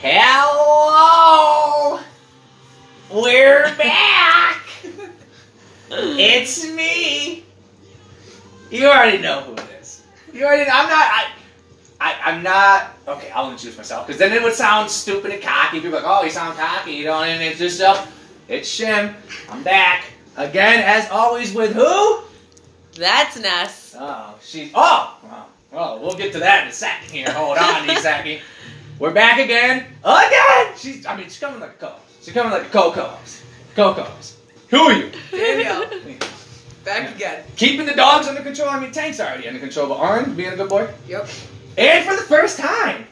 Hello! We're back! it's me! You already know who it is. You already I'm not I, I I'm not okay, I'll introduce myself because then it would sound stupid and cocky. People are like, oh you sound cocky, you know, and it's just it's Shim. I'm back. Again, as always, with who? That's Ness. Oh, she's. Oh, well, well, we'll get to that in a second here. Hold on, second. We're back again. Again. She's. I mean, she's coming like a co. She's coming like a co-co-host. Co-co-host. Who are you? Danielle, back again. Keeping the dogs under control. I mean, Tank's already under control, but Orange being a good boy. Yep. And for the first time,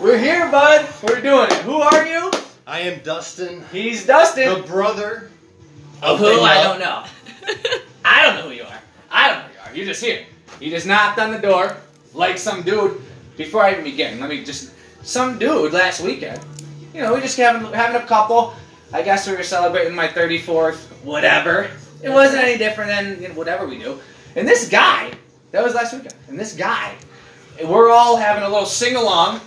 we're here, bud. We're doing it. Who are you? I am Dustin, He's Dustin. the brother Of who? I don't know. I don't know who you are. I don't know who you are. You're just here. You just knocked on the door like some dude. Before I even begin, let me just some dude last weekend. You know, we just having having a couple. I guess we were celebrating my 34th, whatever. It wasn't any different than you know, whatever we do. And this guy, that was last weekend. And this guy, we're all having a little sing along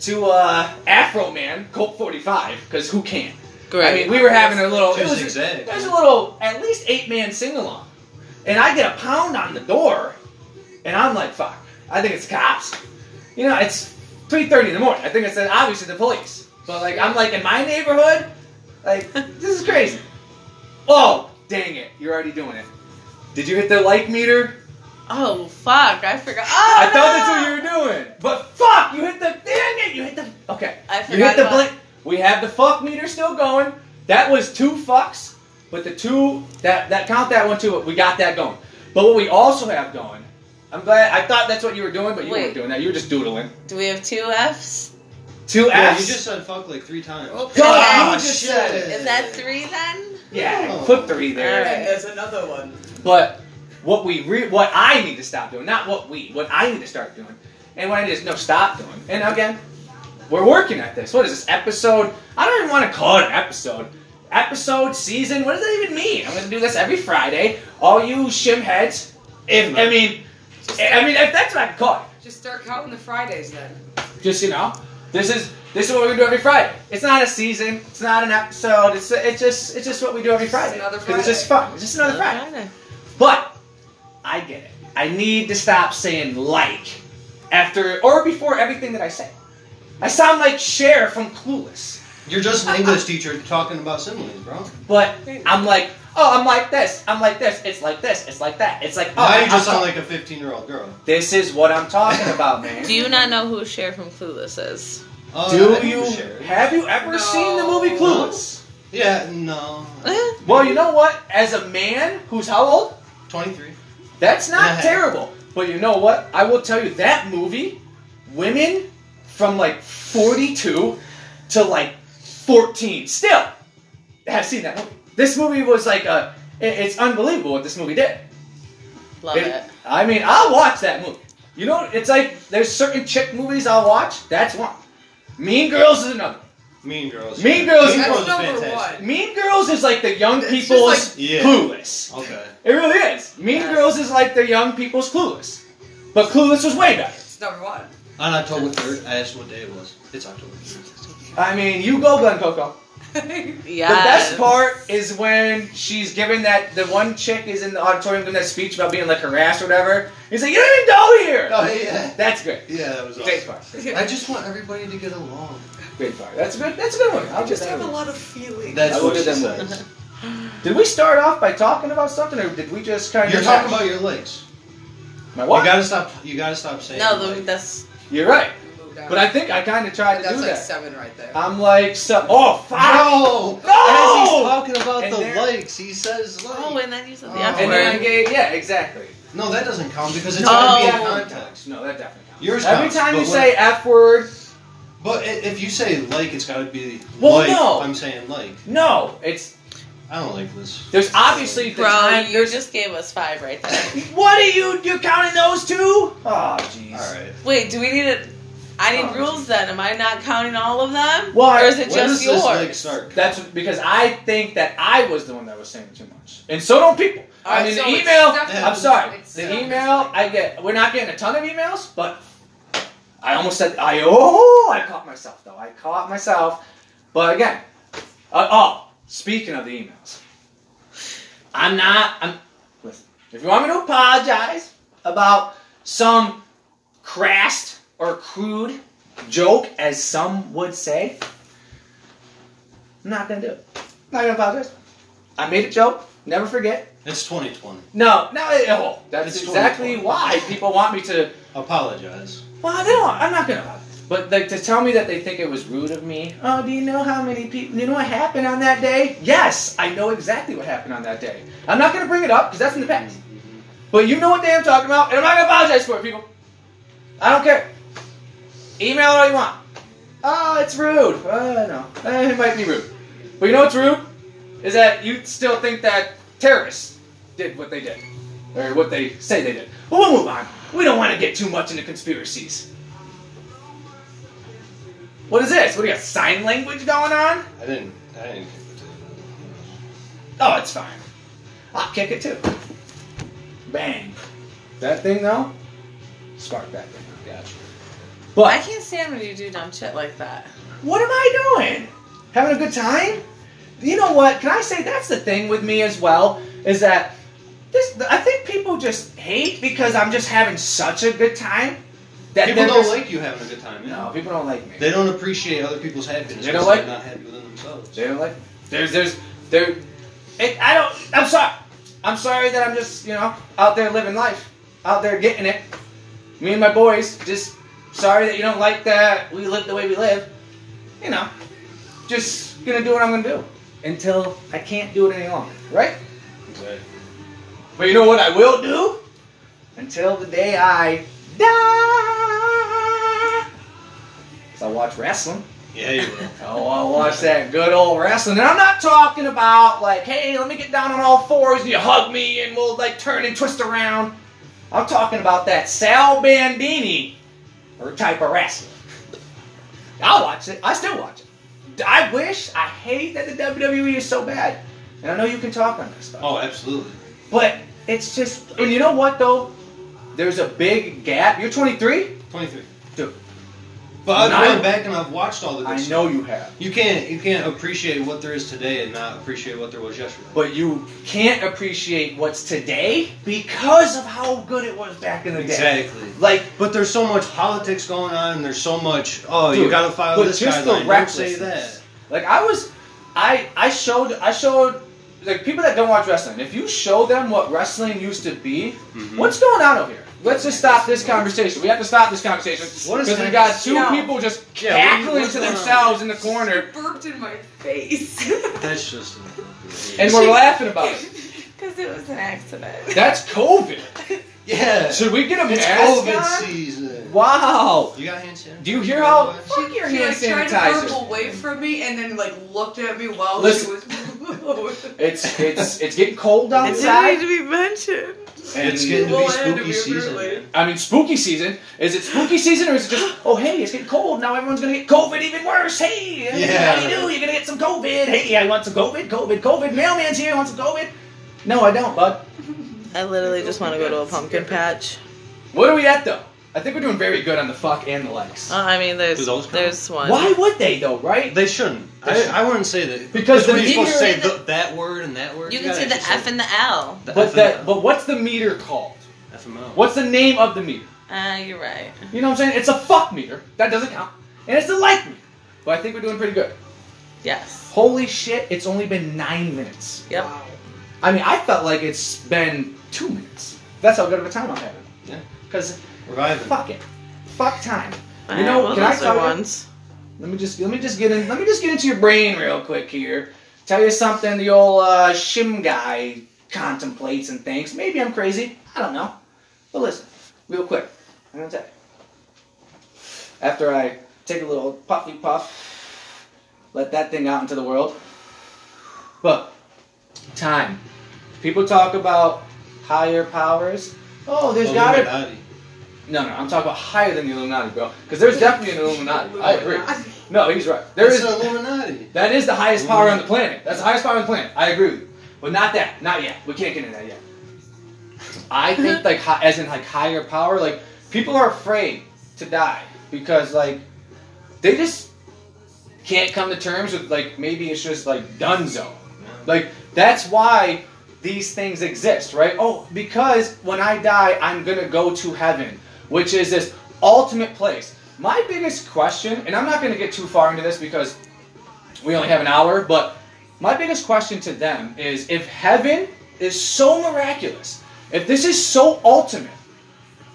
to uh, Afroman Colt 45 because who can? Great. I mean, we were having a little. It was, zigzags. there's a little, at least eight man sing along. And I get a pound on the door, and I'm like, fuck. I think it's cops. You know, it's 3.30 in the morning. I think it's uh, obviously the police. But, like, I'm like, in my neighborhood, like, this is crazy. Oh, dang it. You're already doing it. Did you hit the like meter? oh fuck! I forgot. Oh, I thought that's what you were doing. But fuck, you hit the, dang it, you hit the, okay. I You hit the about- blink. We have the fuck meter still going. That was two fucks, but the two that that count that one too. We got that going. But what we also have going, I'm glad. I thought that's what you were doing, but you Wait. weren't doing that. You were just doodling. Do we have two F's? Two Yeah, F's. you just said fuck like three times. Oh, God, you just shit. said it. Is that three then? Yeah, Oh. put three there. Alright. There's another one. But what we re- what I need to stop doing, not what we, what I need to start doing, and what I need to no stop doing. And again, we're working at this. What is this episode? I don't even want to call it an episode. Episode, season. What does that even mean? I'm going to do this every Friday. All you shim heads. If I mean, I mean, if that's what I can call it. Just start counting the Fridays then. Just you know, this is this is what we're do every Friday. It's not a season. It's not an episode. It's it's just it's just what we do every Friday. another 'Cause It's just fun. It's just another Friday. Friday. But I get it. I need to stop saying like after or before everything that I say. I sound like Cher from Clueless. You're just an English teacher talking about similes, bro. But I'm like, oh, I'm like this. I'm like this. It's like this. It's like that. It's like, oh, now you I'm just sound like a 15 year old girl. This is what I'm talking about, man. Do you not know who Cher from Clueless is? Oh, I Do know you have you ever No. seen the movie Clueless? Yeah, no. Well, you know what? As a man who's how old? 23. That's not terrible. But you know what? I will tell you that movie, women from like 42 to like 14 still have seen that movie. This movie was like a. it- It's unbelievable what this movie did. Love It- it. I mean, I'll watch that movie. You know, it's like there's certain chick movies I'll watch. That's one. Mean Girls is another. Mean Girls. Mean Girls- Mean That's Girls is number fantastic. one. Mean Girls is like the young It's people's like- Yeah. Clueless. Okay. It really is. Mean Yes. Girls is like the young people's Clueless. But Clueless was way better. It's number one. On October 3rd, I asked what day it was. It's October 3rd. I mean, you go, Glen Coco. Yeah. The best part is when she's giving that, the one chick is in the auditorium giving that speech about being like harassed or whatever. He's like, you don't even go here! Oh, yeah. That's great. Yeah, that was Great awesome. part. I just want everybody to get along. Great part. That's a good, that's a good one. I'll I just have that a lot of feelings. That's I what do she them says. Did we start off by talking about something or did we just kind of. You're talking about your legs. My what? You gotta stop. You gotta stop saying. no, the, like. that's You're right. Move down. But I think I kind of tried to That's do like that. seven right there. I'm like, so, oh, fuck! No! No! As he's talking about And the there- likes, he says like. oh, and then you said the Oh. F And then I gave, yeah, exactly. No, that doesn't count because it's No. gotta be in context. No, that definitely counts. Yours Every counts, time you but say F word, But if you say like, it's gotta be Well, like. no. I'm saying like. no, it's I don't like this. there's obviously the Bro, time. you There's just gave us five right there. what are you? You're counting those two? Oh, jeez. All right. Wait, do we need a? I need Oh. rules then. Am I not counting all of them? Why- Or is it When just does this like yours? start? That's because I think that I was the one that was saying too much, and so don't people. I Alright, mean, so the it's email. definitely- I'm sorry. it's The definitely email I get. We're not getting a ton of emails, but I almost said I oh I caught myself though. I caught myself. But again, uh, oh, speaking of the emails, I'm not. I'm listen. If you want me to apologize about some crass or crude joke, as some would say, I'm not gonna do it. not gonna apologize. I made a joke. Never forget. It's 2020. No, no. it- Oh, that's It's exactly why people want me to. Apologize. Well, they don't. I'm not gonna. But like to tell me that they think it was rude of me. Oh, do you know how many people? You know what happened on that day? Yes, I know exactly what happened on that day. I'm not gonna bring it up because that's in the past. But you know what day I'm talking about, and I'm not gonna apologize for it, people. I don't care. Email it all you want. Oh, it's rude. Uh, no, Eh, it might be rude. But you know what's rude? Is that you still think that terrorists did what they did, or what they say they did. But we'll move on. We don't want to get too much into conspiracies. What is this? What do you got? Sign language going on? I didn't. I didn't kick table. Oh, it's fine. I'll kick it too. Bang. That thing though? Spark that thing. Gotcha. I can't stand when you do dumb shit like that. what am I doing? Having a good time? You know what? Can I say that's the thing with me as well? Is that this? I think people just hate because I'm just having such a good time. That People don't like you having a good time. No, people don't like me. They don't appreciate other people's happiness. They don't like- they're not happy within themselves. They don't like. There's, there's, there. It, I don't. I'm sorry. I'm sorry that I'm just, you know, out there living life, out there getting it. Me and my boys, just sorry that you don't like that we live the way we live. You know, just gonna do what I'm gonna do until I can't do it any longer, right? Exactly. But you know what I will do? Until the day I die. So I watch wrestling. Yeah, you will. Oh, I watch that good old wrestling. And I'm not talking about like, hey, let me get down on all fours and you hug me and we'll like turn and twist around. I'm talking about that Sal Bandini or type of wrestling. I'll watch it. I still watch it. I wish, I hate that the WWE is so bad. And I know you can talk on this stuff. Oh, absolutely. But it's just, and you know what though? There's a big gap. You're 23? 23. Dude. But I've gone back and I've watched all the I stuff. know you have. You can't you can't appreciate what there is today and not appreciate what there was yesterday. But you can't appreciate what's today because of how good it was back in the day. Exactly. Like, But there's so much politics going on, and there's so much. Oh, you gotta follow but this just the guideline. Don't say that. like I was, I I showed I showed like people that don't watch wrestling. If you show them what wrestling used to be, Mhm. what's going on over here? Let's just stop this conversation. We have to stop this conversation because we got two Yeah. people just Yeah, cackling to going on? themselves in the corner, burped in my face. That's just and we're laughing about it. Because it was an accident. That's COVID. yeah, Should we get a it's mask COVID on? season. Wow. You got hand sanitizer? Do you hear how? She, Fuck your she hand like, tried to burp away from me and then like looked at me while Listen. she was. It's it's it's getting cold outside. It didn't outside. need to be mentioned. And It's getting to be it had to spooky be season. early. man. I mean, spooky season. Is it spooky season or is it just, oh, hey, it's getting cold. Now everyone's going to get COVID even worse. Hey, Yeah. how do you do? You're going to get some COVID. Hey, I want some COVID, COVID, COVID. Mailman's here. I want some COVID. No, I don't, bud. I literally just want to go to a pumpkin patch. What are we at, though? I think we're doing very good on the fuck and the likes. Uh, I mean, there's Do those count? there's one. Why would they, though, right? They shouldn't. They I, shouldn't. I wouldn't say that Because when the you're supposed to say meter- the, that word and that word. You can gotta say the actually F and the L. the But F that, but what's the meter called? FML. What's the name of the meter? Uh, you're right. You know what I'm saying? It's a fuck meter. That doesn't count. And it's a like meter. But I think we're doing pretty good. Yes. Holy shit, it's only been nine minutes. Yep. Wow. I mean, I felt like it's been two minutes. That's how good of a time I'm having. Yeah. Because Reviving. fuck it, fuck time. I You know, well, can I those tell are you- Let me just let me just get in. Let me just get into your brain real quick here. Tell you something the old uh, shim guy contemplates and thinks. Maybe I'm crazy. I don't know. But listen, real quick. I'm gonna tell you. After I take a little puffy puff, let that thing out into the world. But time. People talk about higher powers. Oh, there's gotta Illuminati. No, no, I'm talking about higher than the Illuminati, bro. Because there's definitely an Illuminati. I agree. No, he's right. There is. the Illuminati. That is the highest power on the planet. That's the highest power on the planet. I agree with you. But not that. Not yet. We can't get into that yet. I think like hi- as in like higher power, like people are afraid to die because like they just can't come to terms with like maybe it's just like dunzo. Like that's why these things exist, right? Oh, because when I die, I'm gonna go to heaven, which is this ultimate place. My biggest question, and I'm not gonna get too far into this because we only have an hour, but my biggest question to them is if heaven is so miraculous, if this is so ultimate,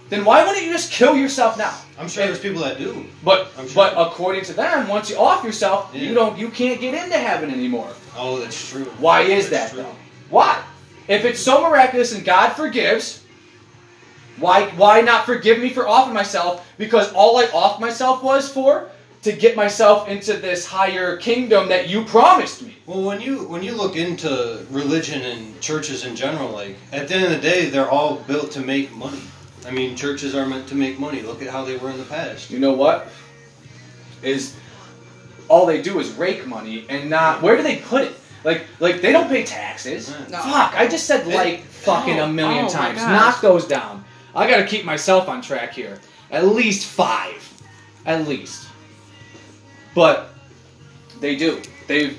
then why wouldn't you just kill yourself now? I'm sure there's people that do. But I'm sure. but according to them, once you off yourself, Yeah. you don't you can't get into heaven anymore. Oh, that's true. Why is that That's though? Why? If it's so miraculous and God forgives, why why not forgive me for offing myself? Because all I off myself was for to get myself into this higher kingdom that you promised me. Well, when you when you look into religion and churches in general, like at the end of the day, they're all built to make money. I mean, churches are meant to make money. Look at how they were in the past. You know what? Is all they do is rake money and not where do they put it? Like like they don't pay taxes. No. Fuck, I just said like fucking a Oh, million oh my times. Knock those down. I gotta keep myself on track here. At least five. At least. But they do. They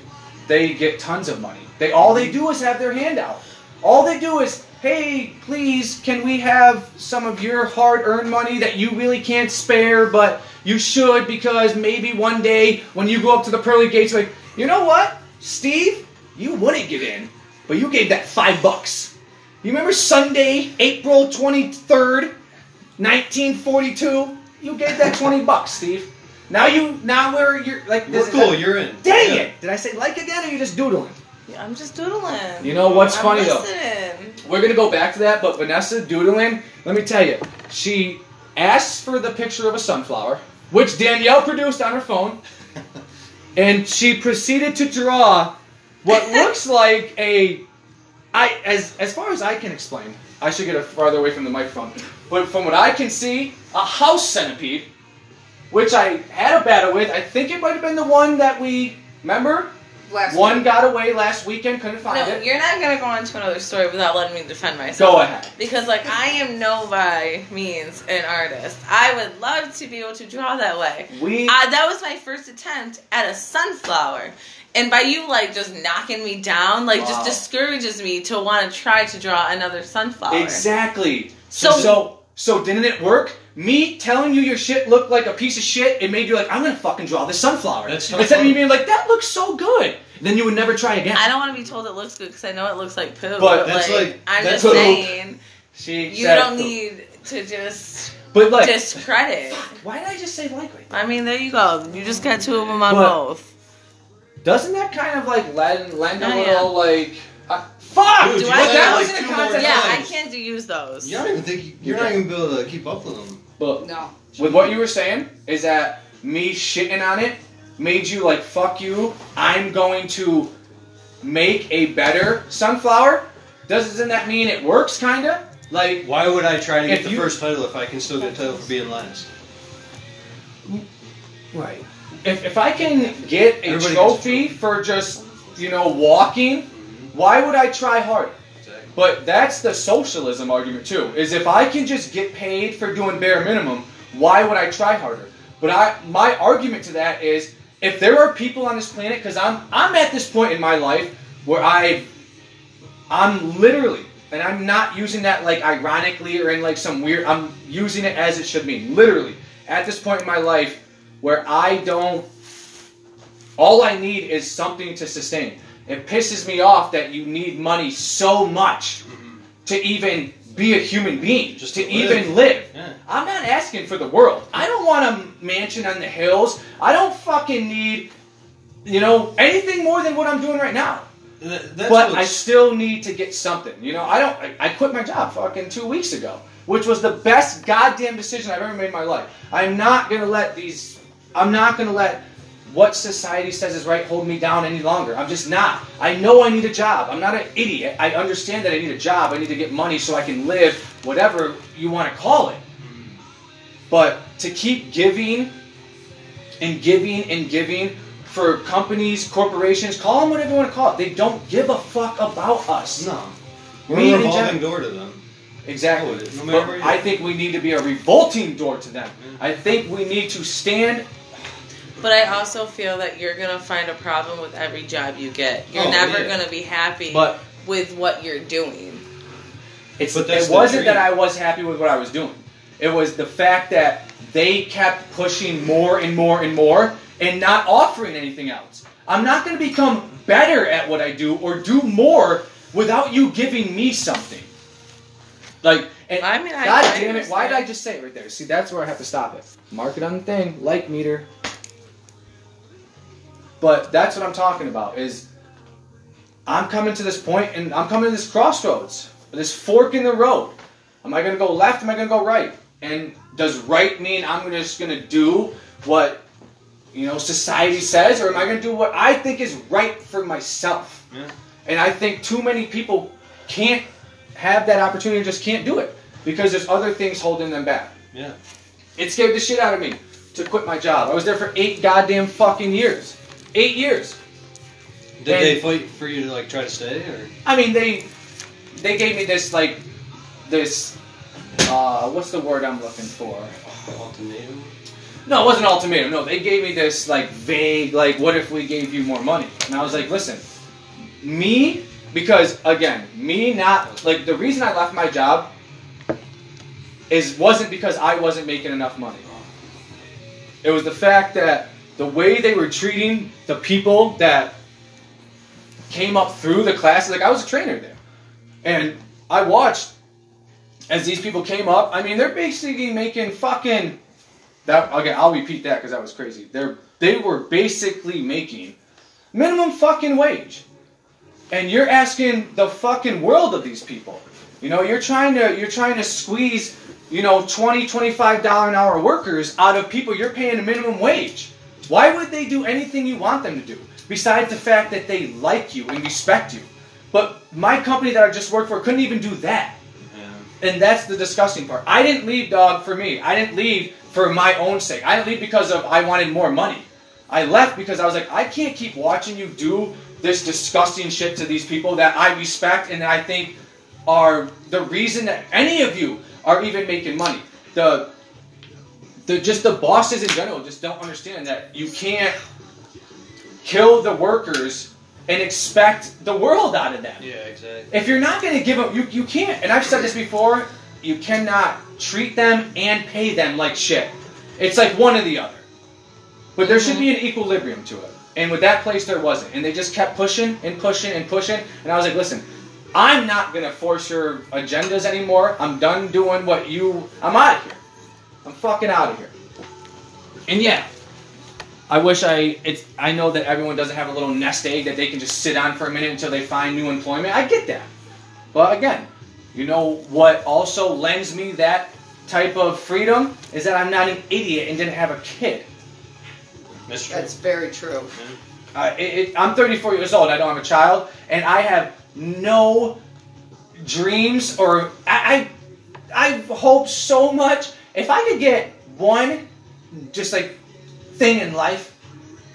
they get tons of money. They all they do is have their hand out. All they do is, hey, please, can we have some of your hard-earned money that you really can't spare, but you should because maybe one day when you go up to the pearly gates, like, you know what, Steve, you wouldn't get in, but you gave that five bucks. You remember Sunday, April twenty third, nineteen forty two? You gave that twenty bucks, Steve. Now you now where you're like We're this is cool. that- You're in. Dang Yeah. it! Did I say like again or you just doodling? Yeah, I'm just doodling. You know what's I'm funny though? We're gonna go back to that, but Vanessa doodling, let me tell you, she asked for the picture of a sunflower, which Danielle produced on her phone, and she proceeded to draw what looks like a I as as far as I can explain, I should get farther away from the microphone. But from what I can see, a house centipede, which I had a battle with. I think it might have been the one that we remember. Last One week. got away last weekend, couldn't find No, it. you're not gonna go on to another story without letting me defend myself. Go ahead. Because like I am no by means an artist. I would love to be able to draw that way. We Uh, that was my first attempt at a sunflower. And by you like just knocking me down, like Wow. just discourages me to want to try to draw another sunflower. Exactly. So- So, so so didn't it work? Me telling you your shit looked like a piece of shit, it made you like, I'm gonna fucking draw this sunflower. That's Instead of me fun. being like, that looks so good. Then you would never try again. I don't want to be told it looks good because I know it looks like poo. But But, that's like, like- I'm that's just saying, She you said- don't need to just But like, discredit. why did I just say likely? I mean, there you go. You just got two of them on But- both. Doesn't that kind of like lend lend a little like, uh, fuck? Dude, Do you I But said that was like in two a more context. Yeah, I can't use those. You don't even think you're not even able to keep up with them. But No. with what you were saying is that me shitting on it made you like fuck you. I'm going to make a better sunflower. Doesn't that mean it works? Kinda like Why would I try to get the you- first title if I can still get a title for being last? right. If if I can get a Everybody trophy for just you know walking, why would I try hard? But that's the socialism argument too. Is if I can just get paid for doing bare minimum, why would I try harder? But I my argument to that is if there are people on this planet cuz I'm I'm at this point in my life where I I'm literally and I'm not using that like ironically or in like some weird I'm using it as it should mean. Literally at this point in my life where I don't all I need is something to sustain. It pisses me off that you need money so much to even be a human being, Just to to even live. Yeah. I'm not asking for the world. I don't want a mansion on the hills. I don't fucking need, you know, anything more than what I'm doing right now. But I still need to get something. You know, I don't. I, I quit my job fucking two weeks ago, which was the best goddamn decision I've ever made in my life. I'm not gonna let these. I'm not gonna let what society says is right hold me down any longer. I'm just not. I know I need a job. I'm not an idiot. I understand that I need a job. I need to get money so I can live, whatever you want to call it. But to keep giving and giving and giving for companies, corporations, call them whatever you want to call it. They don't give a fuck about us. No. We're a revolving door to them. Exactly. No But matter where you I think we need to be a revolting door to them. I think we need to stand. But I also feel that you're gonna find a problem with every job you get. You're Oh, never yeah. gonna be happy But with what you're doing. it's, But it wasn't dream. that I was happy with what I was doing. It was the fact that they kept pushing more and more and more and not offering anything else. I'm not going to become better at what I do or do more without you giving me something. Like, and I mean, I- God I damn it, why did I just say it right there? See, that's where I have to stop it. Mark it on the thing, like meter. But that's what I'm talking about is I'm coming to this point and I'm coming to this crossroads, this fork in the road. Am I going to go left? Am I going to go right? And does right mean I'm just going to do what you know society says, or am I going to do what I think is right for myself? Yeah. And I think too many people can't have that opportunity, just can't do it because there's other things holding them back. Yeah. It scared the shit out of me to quit my job. I was there for eight goddamn fucking years. Eight years. Did And- they fight for you to like try to stay or I mean, they they gave me this like this. Uh, what's the word I'm looking for? ultimatum? No, it wasn't ultimatum. No, they gave me this like vague, like, what if we gave you more money? And I was like, listen, me, because again, me not like the reason I left my job is wasn't because I wasn't making enough money. It was the fact that the way they were treating the people that came up through the classes, like I was a trainer there, and I watched as these people came up. I mean, they're basically making fucking that again. I'll repeat that because that was crazy. They're they were basically making minimum fucking wage, and you're asking the fucking world of these people. You know, you're trying to you're trying to squeeze you know 20 25 dollar an hour workers out of people you're paying a minimum wage. Why would they do anything you want them to do besides the fact that they like you and respect you? But my company that I just worked for couldn't even do that. Yeah. And that's the disgusting part. I didn't leave, dog, for me. I didn't leave for my own sake. I didn't leave because of I wanted more money. I left because I was like, I can't keep watching you do this disgusting shit to these people that I respect and that I think are the reason that any of you are even making money. The the just the bosses in general just don't understand that you can't kill the workers and expect the world out of them. Yeah, exactly. If you're not going to give them, you, you can't. And I've said this before, you cannot treat them and pay them like shit. It's like one or the other. But there should be an equilibrium to it. And with that place, there wasn't. And they just kept pushing and pushing and pushing. And I was like, listen, I'm not going to force your agendas anymore. I'm done doing what you. I'm out of here. I'm fucking out of here. And yeah, I wish I it's I know that everyone doesn't have a little nest egg that they can just sit on for a minute until they find new employment. I get that. But again, you know what also lends me that type of freedom is that I'm not an idiot and didn't have a kid. That's true. That's very true. Uh, it, it, I'm 34 years old. I don't have a child, and I have no dreams or I, I I hope so much. If I could get one, just like thing in life,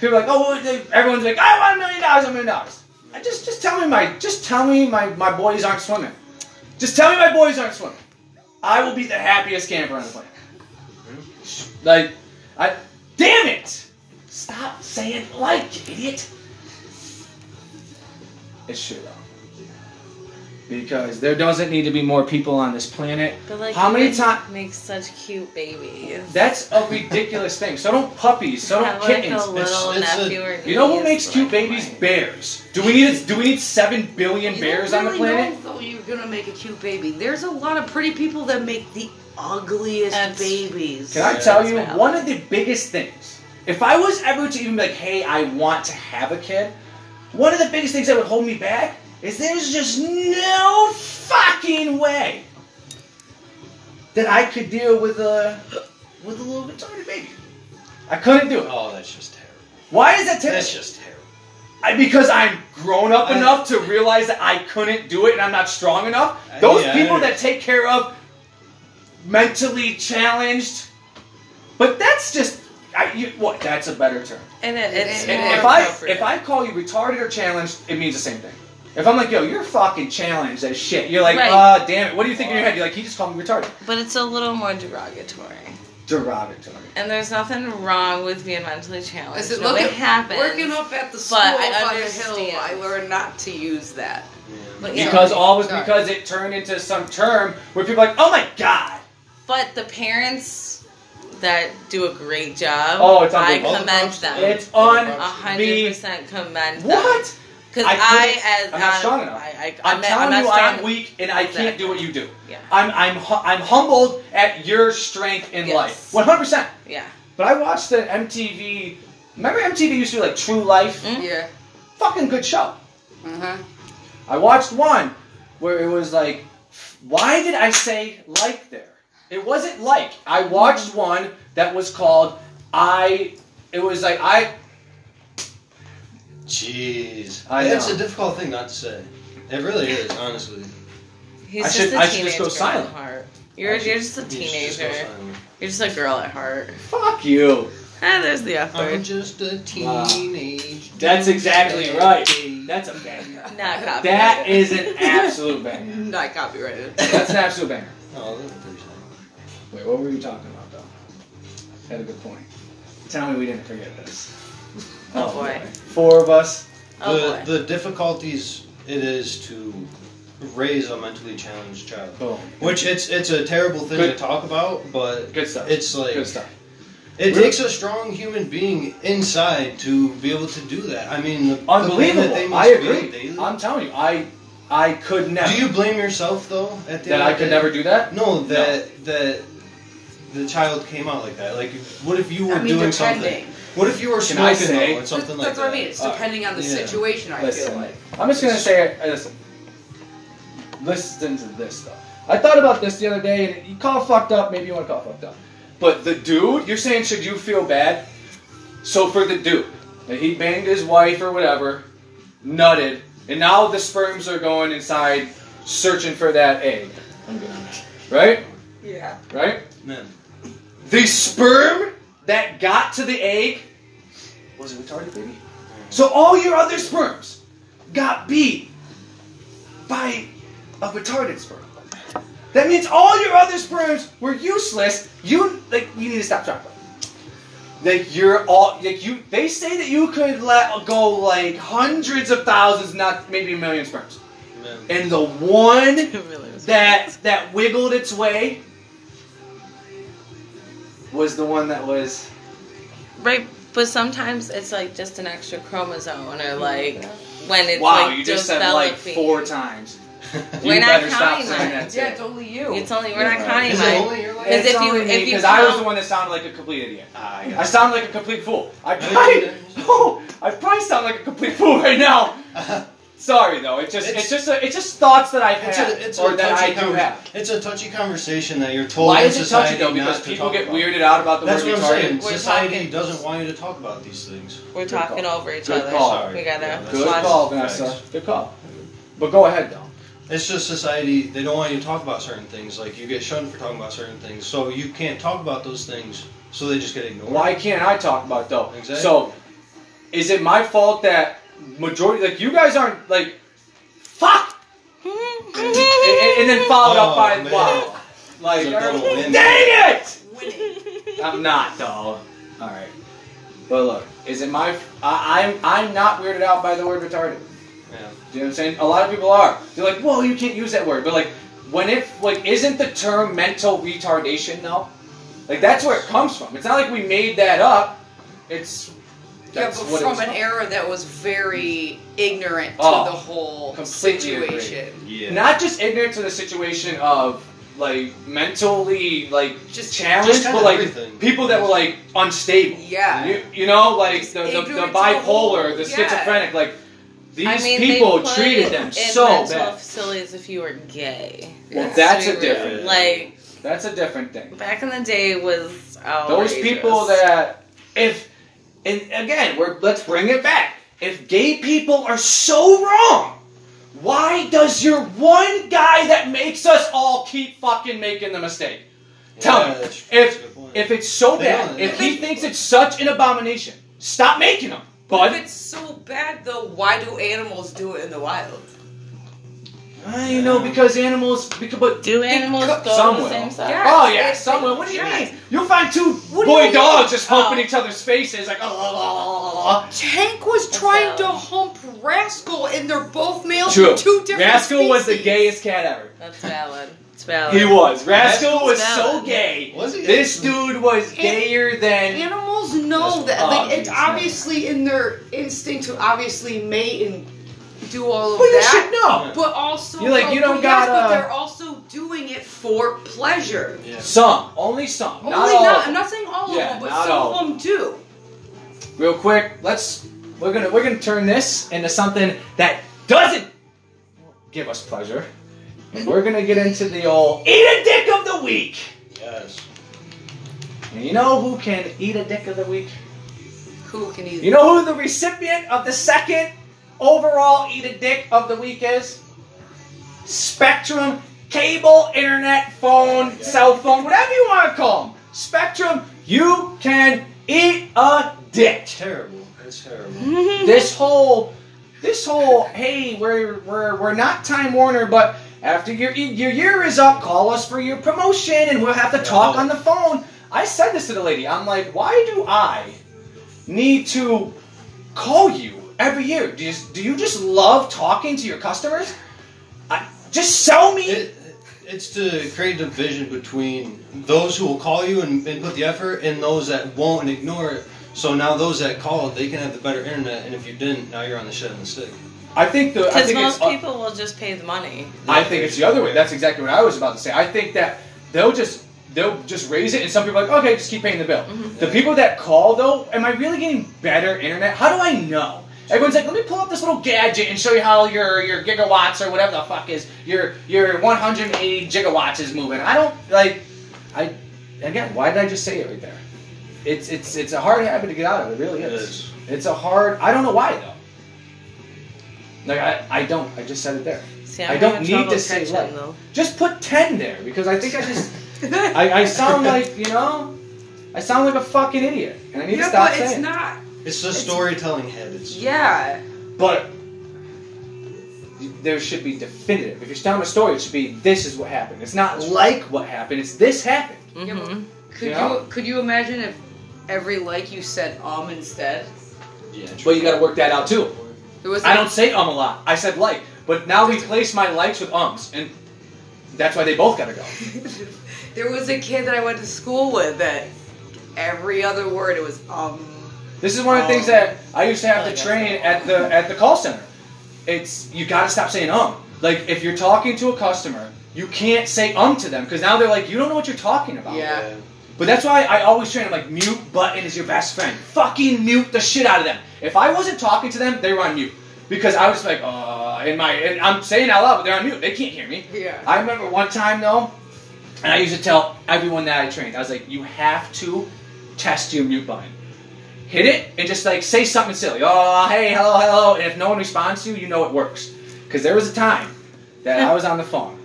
people are like, oh, well, everyone's like, I want a million dollars, a million dollars. I just just tell me my just tell me my my boys aren't swimming. Just tell me my boys aren't swimming. I will be the happiest camper on the planet. Mm-hmm. Like, I damn it! Stop saying like, you idiot. It's true though. Because there doesn't need to be more people on this planet. But like, How many times? make such cute babies? That's a ridiculous thing. So don't puppies. So don't like kittens. a little it's a- You know who makes cute babies? like- Bears. Do we need do we need seven billion You bears don't on the planet? Know, though you're gonna make a cute baby. There's a lot of pretty people that make the ugliest That's- babies. Can I tell that's you valid. one of the biggest things? If I was ever to even be like, hey, I want to have a kid, one of the biggest things that would hold me back is there's just no fucking way that I could deal with a with a little retarded baby. I couldn't do it. Oh, that's just terrible. Why is that terrible? That's just terrible. I, because I'm grown up I- enough to realize that I couldn't do it and I'm not strong enough. Those yeah, people that take care of mentally challenged, but that's just I, you, what? That's a better term. And it, it's And more if I if I call you retarded or challenged, it means the same thing. If I'm like, yo, you're fucking challenged as shit. You're like, Right. uh, damn it. What do you think in your head? You're like, he just called me retarded. But it's a little more derogatory. Derogatory. And there's nothing wrong with being mentally challenged. I said, no, look it at happens. working up at the school But I up on the hill. understand. I learned not to use that. But, yeah. Because all was Sorry. because it turned into some term where people are like, oh my god. But the parents that do a great job, Oh, it's I unbelievable. commend them. It's on A un. hundred percent commend them. What? Because I, I, as I'm not strong enough. I, I, I'm, I'm, telling I'm you, I am weak and I can't do what you do. Yeah. I'm I'm hu- I'm humbled at your strength in Yes. life. 100. percent Yeah. But I watched the MTV. Remember MTV used to be like True Life. Mm. Yeah. Fucking good show. Uh huh. I watched one where it was like, why did I say like there? It wasn't like. I watched one that was called I. It was like I. Jeez, I that's know. a difficult thing not to say. It really is, honestly. He's I just should- a I should teenage just go girl silent. at heart. You're, I should- you're just a You should just go teenager. silent. You're just a girl at heart. Fuck you. Ah, there's the F I'm word. just a Wow. teenage. That's exactly right. That's a banger. Not copyrighted. That is an absolute banger. Not copyrighted. That's an absolute banger. Oh, that's pretty sad. Wait, what were you talking about though? Had a good point. Tell me we didn't forget this. Oh, oh, boy. Four of us. Oh the, boy. the difficulties it is to raise a mentally challenged child. Boom. Which it's it's a terrible thing Good. to talk about, but Good stuff. it's like Good stuff. it Really? takes a strong human being inside to be able to do that. I mean, the, the Unbelievable. that they must I agree. Daily. I'm telling you, I I could never. do you blame yourself though? At the that end I could day? never do that? No, that that the child came out like that. Like, what if you were I mean, doing depending. something? What if you were Can I smoking say- though, and something like That's that? what I mean. It's Uh, depending on the yeah. situation. I Listen, feel like. I'm just gonna say, uh, listen. Listen to this though. I thought about this the other day, and you call it fucked up. Maybe you want to call it fucked up. But the dude, you're saying, should you feel bad? So for the dude, that he banged his wife or whatever, nutted, and now the sperms are going inside, searching for that egg. I'm good on that. Right? Yeah. Right? Man, The sperm that got to the egg was it retarded, baby? So all your other sperms got beat by a retarded sperm. That means all your other sperms were useless. You like you need to stop talking. Like you're all like you. They say that you could let go like hundreds of thousands, not maybe a million sperms, man. and the one It really was. that that wiggled its way was the one that was Right, but sometimes it's like just an extra chromosome, or like when it's wow like you just said like developing. four times you We're not stop counting saying mine. that too. Yeah, it's only you. It's only we're not counting Is it mine. only your? Because It's if you- only if you because I was the one that sounded like a complete idiot Ah, I I sound like a complete fool I No, probably oh, I probably sound like a complete fool right now it. Sorry though it just it's, It's- just a, it's just thoughts that I've It's had a, it's or a that touchy I do conver- have It's a touchy conversation that you're told why in is it touchy though because people get about. weirded out about the That's word what I'm saying. We're Society talking- doesn't want you to talk about these things. We're Good talking call. over each Good other. call. We gotta Yeah, that's good watch. call Vanessa Facts. good call but go ahead though It's just society. They don't want you to talk about certain things. Like you get shunned for talking about certain things, so you can't talk about those things. So they just get ignored. Why can't I talk about it though? Exactly. So, is it my fault that majority like you guys aren't like fuck! And, and- and then followed up Oh, by man. wow. Like It's a double win. dang it! Winning. I'm not though all right. But look is it my I, I'm I'm not weirded out by the word retarded. Yeah. do you know what I'm saying? A lot of people are. They're like well you can't use that word. But like when it like isn't the term mental retardation though? Like that's where it comes from. It's not like we made that up. It's Yeah, but from an era that was very ignorant to Oh, the whole situation. Yeah. not just ignorant to the situation of like mentally like Just- challenged, just but like everything. people that were like unstable. Yeah. You, you know, like Just the, the, the to the bipolar, the yeah. schizophrenic, like these I mean, people they put treated them in so mental bad. facilities if you were gay. Well, Let's that's be a real. different- Like That's a different thing. back in the day was Those people that if and again, we're let's bring it back. If gay people are so wrong, why does your one guy that makes us all keep fucking making the mistake? Tell Yeah, me, that's- if that's a good point. if it's so They bad, don't- if he thinks it's such an abomination, stop making them, But if it's so bad though, why do animals do it in the wild? Uh, you know, because animals. Because, but Do animals go some the same side? Yeah. Oh yeah, Yes, someone. What do you yes. mean? You'll find two What boy you dogs just humping Oh. each other's faces like. Oh, Tank was That's trying to hump Rascal, and they're both males True. two different Rascal was the gayest cat ever. That's valid. It's valid. He was. Rascal Rascal's was so valid. gay. Was he? This dude was gayer than. Animals know that. oh, like, it's obviously in their instinct to obviously mate and do all of Well, you that. should know. But also, You're like, you don't yes, gotta- But they're also doing it for pleasure. Yeah. Some, only some, Only not all. not. of I'm not saying all Yeah, of them, but some all. of them do. Real quick, let's we're gonna we're gonna turn this into something that doesn't give us pleasure. And we're gonna get into the old eat a dick of the week. Yes. And you know who can eat a dick of the week? Who can eat? You know who the recipient of the second overall eat a dick of the week is? Spectrum cable, internet, phone, cell phone, whatever you want to call them. Spectrum, you can eat a dick. Terrible. It's terrible. this whole this whole hey we're we're we're not Time Warner but after your your year is up call us for your promotion and we'll have to talk on the phone. I said this to the lady. I'm like, why do I need to call you every year? Do you do you just love talking to your customers? I, just sell me. It, it's to create division between those who will call you and, and put the effort and those that won't and ignore it. So now those that called, they can have the better internet, and if you didn't, now you're on the shit and the stick. I think the Because most it's, uh, people will just pay the money. I think it's the other way. That's exactly what I was about to say. I think that they'll just they'll just raise it, and some people are like, okay, just keep paying the bill. Mm-hmm. The people that call though, am I really getting better internet? How do I know? Everyone's like, let me pull up this little gadget and show you how your your gigawatts or whatever the fuck is your your 180 gigawatts is moving. I don't like. I again, why did I just say it right there? It's it's it's a hard habit to get out of. It really It is. is. It's a hard. I don't know why though. Like I, I don't. I just said it there. See, I I'm don't having need trouble to say catching, like. though. Just put ten there because I think I just I, I sound like you know I sound like a fucking idiot and I need to yeah, stop but saying. it's it. not. It's the storytelling head. It's Yeah. But there should be definitive. If you're telling a story, it should be this is what happened. It's not like what happened. It's this happened. Yeah, but Mhm. Could Yeah. you could you imagine if every like you said um instead? yeah. But you got to work that out too. There was I don't say um a lot. I said like. But now we replace my likes with ums, and that's why they both got to go. there was a kid that I went to school with that every other word it was um. This is one of the things Oh. that I used to have to train at the at the call center. It's you got to stop saying um. Like if you're talking to a customer, you can't say um to them because now they're like you don't know what you're talking about. Yeah. But that's why I always train. I'm like mute button is your best friend. Fucking mute the shit out of them. If I wasn't talking to them, they were on mute because I was like uh in my and I'm saying out loud, but they're on mute. They can't hear me. Yeah. I remember one time though, and I used to tell everyone that I trained, I was like, you have to test your mute button. Hit it and just like say something silly. Oh, hey, hello, hello. And if no one responds to you, you know it works. Because there was a time that I was on the phone.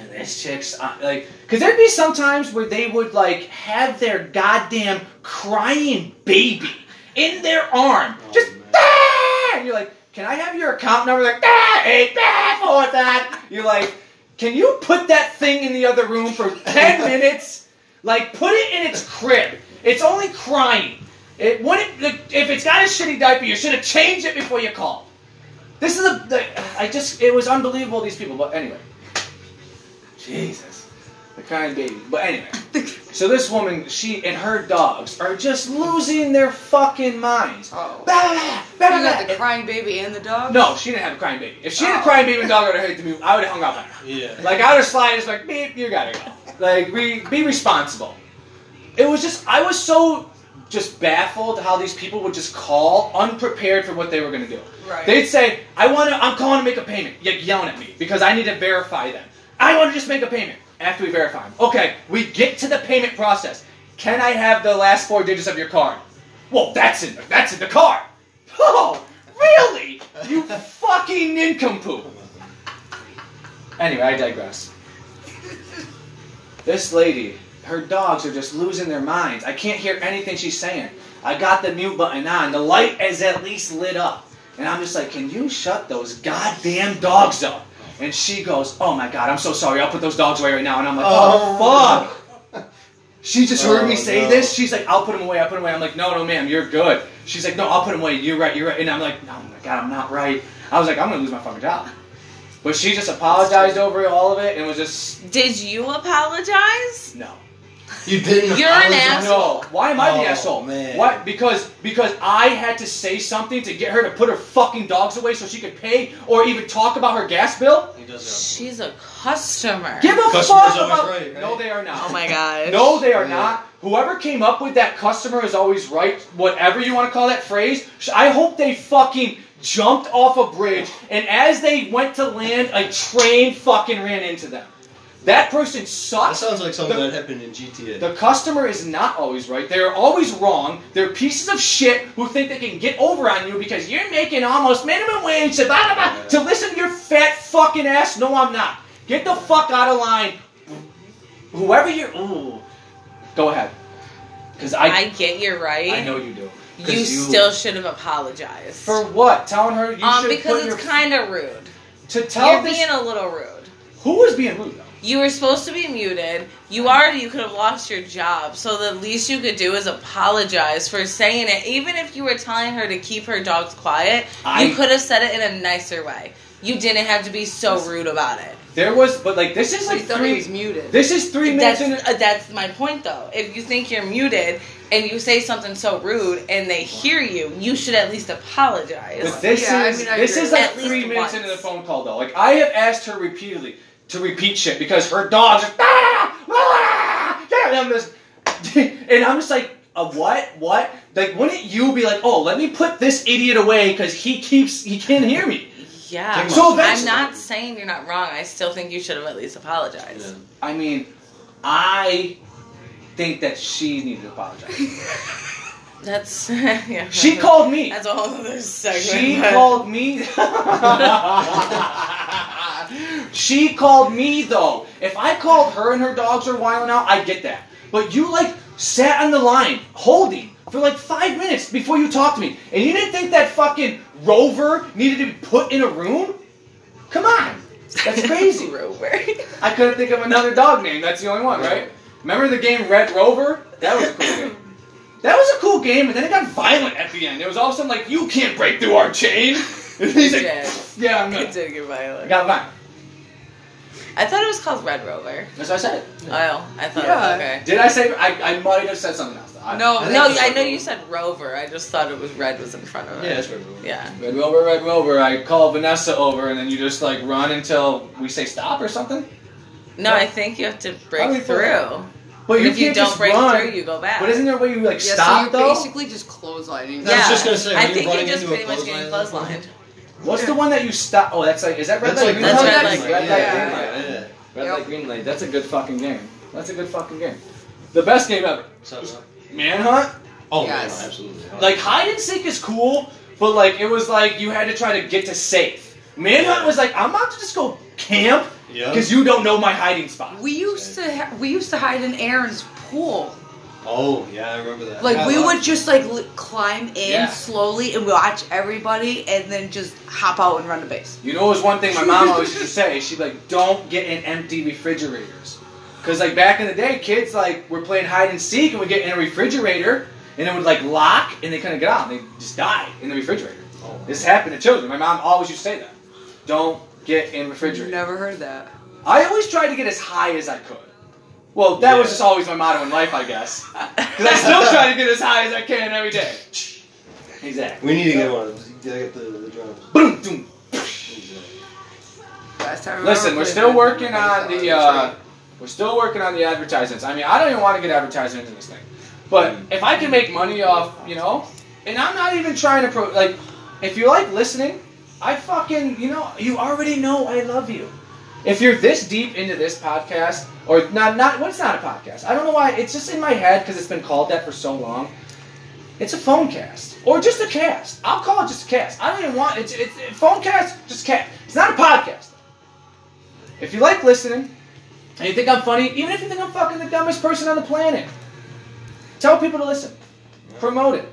And this chick's uh, like, because there'd be some times where they would like have their goddamn crying baby in their arm. Oh, just. "Ah!" and you're like, can I have your account number? Like, ah, eight, ah, four, that. You're like, can you put that thing in the other room for 10 minutes? Like, put it in its crib. It's only crying. It wouldn't, if it's got a shitty diaper, you should have changed it before you called. This is a, the, I just, it was unbelievable, these people. But anyway. Jesus. The crying baby. But anyway. So this woman, she and her dogs are just losing their fucking minds. Oh. Bah, bah, bah, bah, You got the crying baby and the dog. No, she didn't have a crying baby. If she had a Oh. crying baby and dog, I would have hit the mute. I would have hung up on her. Yeah. Like I would have slid, It's like beep, you gotta go. Like be be responsible. It was just I was so just baffled how these people would just call unprepared for what they were gonna do. Right. They'd say, "I want to. I'm calling to make a payment." You're yelling at me because I need to verify them. I want to just make a payment after we verify them. Okay, we get to the payment process. Can I have the last four digits of your card? Well, that's in that's in the card. Oh, really? You fucking nincompoop. Anyway, I digress. This lady, her dogs are just losing their minds. I can't hear anything she's saying. I got the mute button on. The light is at least lit up. And I'm just like, can you shut those goddamn dogs up? And she goes, "Oh my god, I'm so sorry. I'll put those dogs away right now." And I'm like, Oh. "Oh, fuck." She just heard Oh, me say no. this. She's like, "I'll put them away. I'll put them away." I'm like, "No, no, ma'am, you're good." She's like, "No, I'll put them away. You're right. You're right." And I'm like, "Oh my god, I'm not right." I was like, "I'm gonna lose my fucking job." But she just apologized over all of it and was just Did you apologize? no. You didn't. You're an apologize? No. Why am I the Oh, asshole? man. What? Because because I had to say something to get her to put her fucking dogs away so she could pay or even talk about her gas bill. He does She's a customer. Give a Customer's fuck about. right, right? No, they are not. Oh my god. No, they are Yeah. not. Whoever came up with that customer is always right, whatever you want to call that phrase, I hope they fucking jumped off a bridge and as they went to land, a train fucking ran into them. That person sucks. That sounds like something The- that happened in GTA. The customer is not always right. They're always wrong. They're pieces of shit who think they can get over on you because you're making almost minimum wage to, blah, blah, blah, to listen to your fat fucking ass. No, I'm not. Get the fuck out of line. Whoever you're. Ooh. Go ahead. Because I, I get you're right. I know you do. You, still should have apologized. For what? Telling her you um, should because put it's your, kind of rude. to tell You're this. being a little rude. who was being rude though? You were supposed to be muted. You already you could have lost your job. So the least you could do is apologize for saying it. Even if you were telling her to keep her dogs quiet, I- you could have said it in a nicer way. You didn't have to be so rude about it. There was, but like this is like three. was muted. This is three minutes That's in. uh, that's my point though. If you think you're muted and you say something so rude and they hear you, you should at least apologize. But this Yeah, I is mean, I this agree. is like At three minutes once. into the phone call though. Like I have asked her repeatedly to repeat shit because her dog's just ah, ah, yeah, and I'm just and I'm just like a what what like wouldn't you be like oh let me put this idiot away because he keeps he can't hear me. Yeah. Take So I'm not saying you're not wrong. I still think you should have at least apologized. Yeah. I mean, I think that she needed to apologize. That's yeah. She called me. That's a whole other segment. She but- called me. she called me though. If I called her and her dogs are wilding out, I get that. But you like sat on the line holding for like five minutes before you talked to me, and you didn't think that fucking Rover needed to be put in a room? Come on, that's crazy. Rover. I couldn't think of another dog name. That's the only one, right? Remember the game Red Rover? That was a cool game. That was a cool game, and then it got violent at the end. It was all of a sudden like, "You can't break through our chain." And he's like, Yeah. "Yeah, I'm It gonna." did get violent. got violent. I thought it was called Red Rover. That's what I said. Oh, I thought Yeah. okay. Did I say? I, I might have said something else. I- No, I No, I know Rover. you said Rover. I just thought it was red was in front of it. Yeah, that's right. bro. Yeah. Red Rover, Red Rover. I call Vanessa over, and then you just like run until we say stop or something. No, I think you have to break through. About But And you if you can't don't just break run. through, you go back. But isn't there a way you like Yeah, stop so you're though? basically just clotheslining. I them. was just gonna say, I when think you're you're just into a pretty much getting clotheslined. What's the one that you stop? Oh, that's like is that red That's light? like green That's light? red Red light, green light, light. green Yeah. light. Yeah. Red Yep. light, green light. That's a good fucking game. That's a good fucking game. The best game ever. So, Manhunt. oh, Yes. man, absolutely. Like hide and seek is cool, but like it was like you had to try to get to safe. Manhunt was like I'm about to just go camp yeah. because you don't know my hiding spot. We used to ha- we used to hide in Aaron's pool. Oh, yeah, I remember that. Like I we love- would just like li- climb in Yeah. slowly and watch everybody, and then just hop out and run to base. You know, it was one thing my mom always used to say. She'd like, "Don't get in empty refrigerators," because like back in the day, kids like were playing hide and seek and would get in a refrigerator and it would like lock and they couldn't get out. And they just died in the refrigerator. Oh. This happened to children. My mom always used to say that. Don't get in refrigerators. Never heard that. I always tried to get as high as I could. Well, that was just always my motto in life, I guess. Because I still try to get as high as I can every day. Exactly. We need to get one of those. You gotta get the, the drums. Boom, boom. Last time Listen, we're still working on the uh, we're still working on the advertisements. I mean, I don't even want to get advertisements in this thing, but if I can make money off, you know, and I'm not even trying to pro like, if you like listening, I fucking you know you already know I love you. If you're this deep into this podcast, or not, not what's not a podcast? I don't know why. It's just in my head because it's been called that for so long. It's a phone cast or just a cast. I'll call it just a cast. I don't even want it's it's it's phone cast, just cast. It's not a podcast. If you like listening and you think I'm funny, even if you think I'm fucking the dumbest person on the planet, tell people to listen. Promote it.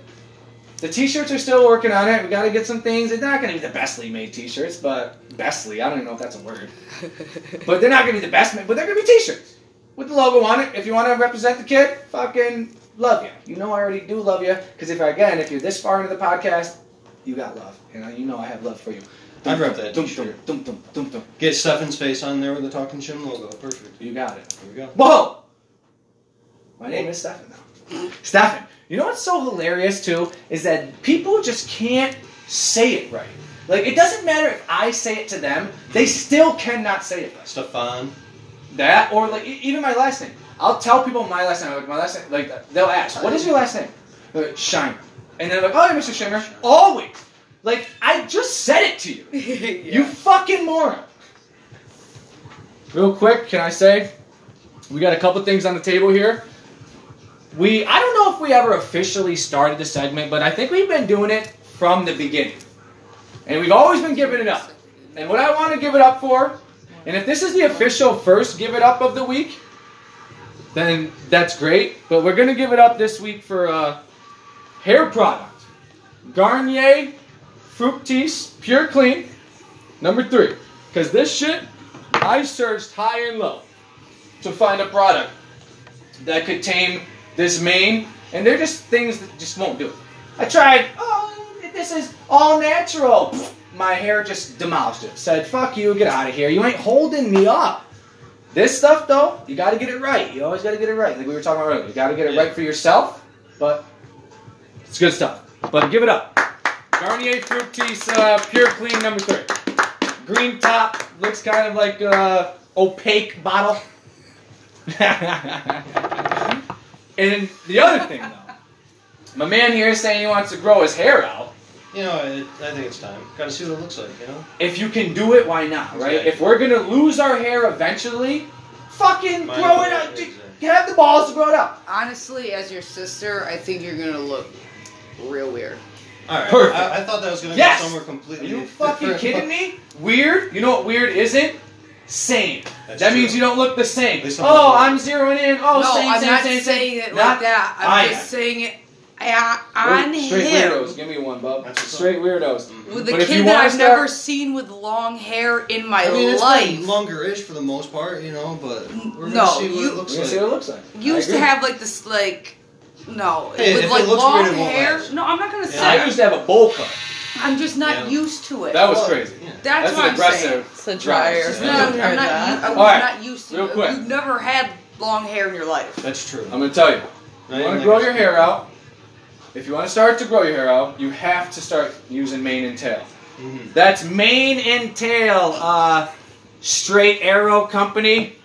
The t-shirts are still working on it. We got to get some things. They're not going to be the bestly made t-shirts, but bestly, I don't even know if that's a word. But they're not going to be the best made, but they're going to be t-shirts with the logo on it. If you want to represent the kid, fucking love you. You know I already do love you because if again, if you're this far into the podcast, you got love. You know, you know I have love for you. I'd rep that t-shirt. dum, dum, dum, dum. Get Stefan's face on there with the Talking Shim logo. Perfect. You got it. There we go. Whoa! My name is Stefan now. Stefan. You know what's so hilarious too is that people just can't say it right. Like it doesn't matter if I say it to them, they still cannot say it right. Stefan. That or like even my last name. I'll tell people my last name. Like my last name. Like they'll ask, "What is your last name?" They're like, Shiner. And they're like, "Oh, you're Mr. Shiner." Always. Like I just said it to you. You fucking moron. Real quick, can I say we got a couple things on the table here. We I don't know if we ever officially started the segment, but I think we've been doing it from the beginning. And we've always been giving it up. And what I want to give it up for, and if this is the official first give it up of the week, then that's great. But we're gonna give it up this week for uh, hair product. Garnier Fructis Pure Clean, number three. Because this shit, I searched high and low to find a product that could tame this mane, and they're just things that just won't do it. I tried, oh, this is all natural. My hair just demolished it. Said, fuck you, get out of here. You ain't holding me up. This stuff, though, you gotta get it right. You always gotta get it right. Like we were talking about earlier. You gotta get it Yeah. right for yourself, but it's good stuff. But give it up. Garnier Fructis uh, Pure Clean number three. Green top, looks kind of like a opaque bottle. and the other thing, though, my man here is saying he wants to grow his hair out. You know, it, I think it's time. Got to see what it looks like. You know. If you can do it, why not, right? Exactly. If we're gonna lose our hair eventually, fucking Might grow it well, out. Exactly. Have the balls to grow it out. Honestly, as your sister, I think you're gonna look real weird. All right. Perfect. I, I thought that was gonna Yes! go somewhere completely. Are you fucking different. kidding me? Weird? You know what weird isn't? Same. That's that true. means you don't look the same. Oh, I'm I'm zeroing in. Oh, no, same, I'm same, not same, saying same. it Not- like that. I'm I just am. saying it uh, on Straight him. weirdos. Give me one, bub. That's what's up. Straight weirdos. Mhm. With a But kid that I've start- never seen with long hair in my I mean, life. longer-ish for the most part, you know, but we're gonna No, see what you- it looks like. see what it looks like. You used to have like this like no Hey, with if it like looks long weird, it won't hair. last. No, I'm not gonna Yeah. say. I used to have a bowl cut. I'm just not Yeah. used to it. That was Well, crazy. yeah. That's, That's what an I'm aggressive. saying. It's a dryer. Drive. I've No, Yeah. never I'm not, that. I'm Alright, not used to real it. quick. You've never had long hair in your life. That's true. I'm gonna tell you. Not You want to grow your hair out? If you want to start to grow your hair out, you have to start using mane and tail. Mhm. That's mane and tail. Uh, straight arrow company.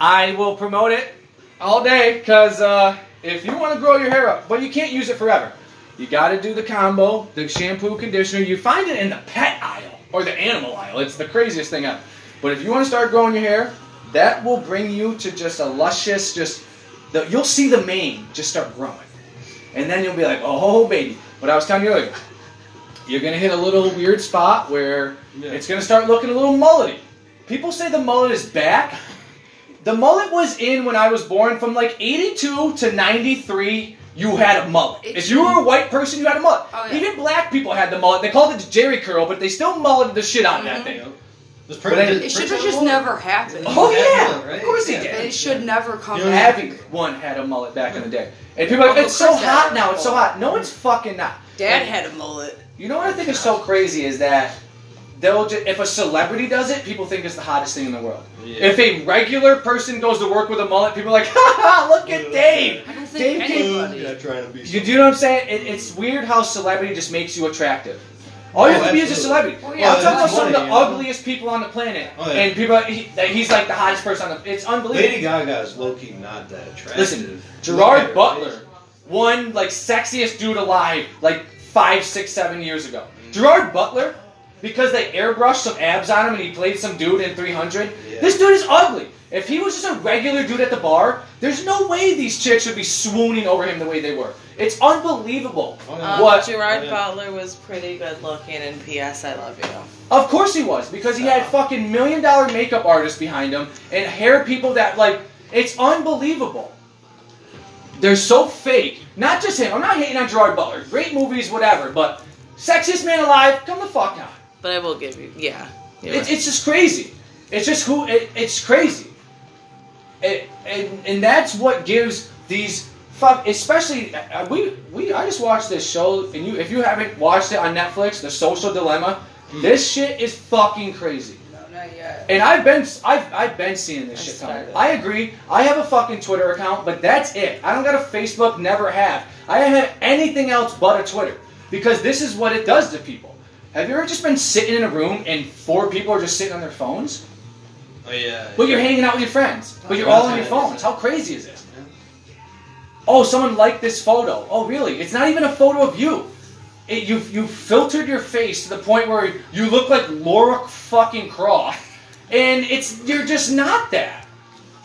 I will promote it all day because uh, if you want to grow your hair up, but you can't use it forever. You got to do the combo, the shampoo, conditioner. You find it in the pet aisle or the animal aisle. It's the craziest thing ever. But if you want to start growing your hair, that will bring you to just a luscious, just the, you'll see the mane just start growing, and then you'll be like, oh baby. What I was telling you earlier, you're gonna hit a little weird spot where Yeah. it's gonna start looking a little mullety. People say the mullet is back. The mullet was in when I was born. From like 82 to 93, you had a mullet. It if you were a white person, you had a mullet. Oh, yeah. Even black people had the mullet. They called it the Jheri curl, but they still mulleted the shit out of that Mhm. thing. Yep. Does But Prince- then- did It should have have just mullet? never happened. Oh Had yeah, mullet, right? of course he Yeah. did. It should never come You know, back. Everyone had a mullet back in the day, and people are like, it's so hot now. It's so hot. No, it's fucking not. Dad had a mullet. You know what I think is so crazy is that they'll just, if a celebrity does it, people think it's the hottest thing in the world. Yeah. If a regular person goes to work with a mullet, people are like, ha ha, look at Dave. I don't think Dave came- anybody. Yeah, trying to be. You do know what I'm saying? It, it's weird how celebrity just makes you attractive. All you Oh, have to be is a celebrity. Oh, yeah, I'm talking about some of the you know? ugliest people on the planet, Oh, yeah. and people he, that he's like the hottest person on the. It's unbelievable. Lady Gaga is low key not that attractive. Listen, Look at Gerard her Butler, face. one like sexiest dude alive, like five, six, seven years ago. Gerard Butler, because they airbrushed some abs on him and he played some dude in 300. Yeah. This dude is ugly. If he was just a regular dude at the bar, there's no way these chicks would be swooning over him the way they were. It's unbelievable. Oh, yeah. Um, What? Gerard Oh, yeah. Butler was pretty good looking in P.S. I Love You. Of course he was, because he had fucking million dollar makeup artists behind him and hair people that like it's unbelievable. they're so fake. Not just him. I'm not hating on Gerard Butler. Great movies, whatever. But sexiest man alive. Come the fuck on. But I will give you, yeah. you're It's, right. it's just crazy. It's just who. It, it's crazy. It, and and that's what gives these fuck. Especially uh, we we. I just watched this show, and you if you haven't watched it on Netflix, The Social Dilemma. This shit is fucking crazy. No, not yet. And I've been I've, I've been seeing this I shit coming. I agree. I have a fucking Twitter account, but that's it. I don't got a Facebook, never have. I don't have anything else but a Twitter. Because this is what it does to people. Have you ever just been sitting in a room and four people are just sitting on their phones? Oh yeah. But you're hanging out with your friends. But you're all on your what it is. phones. How crazy is this? Oh, someone liked this photo. Oh, really? It's not even a photo of you. It, you've, you've filtered your face to the point where you look like Laura fucking Croft. And it's you're just not that.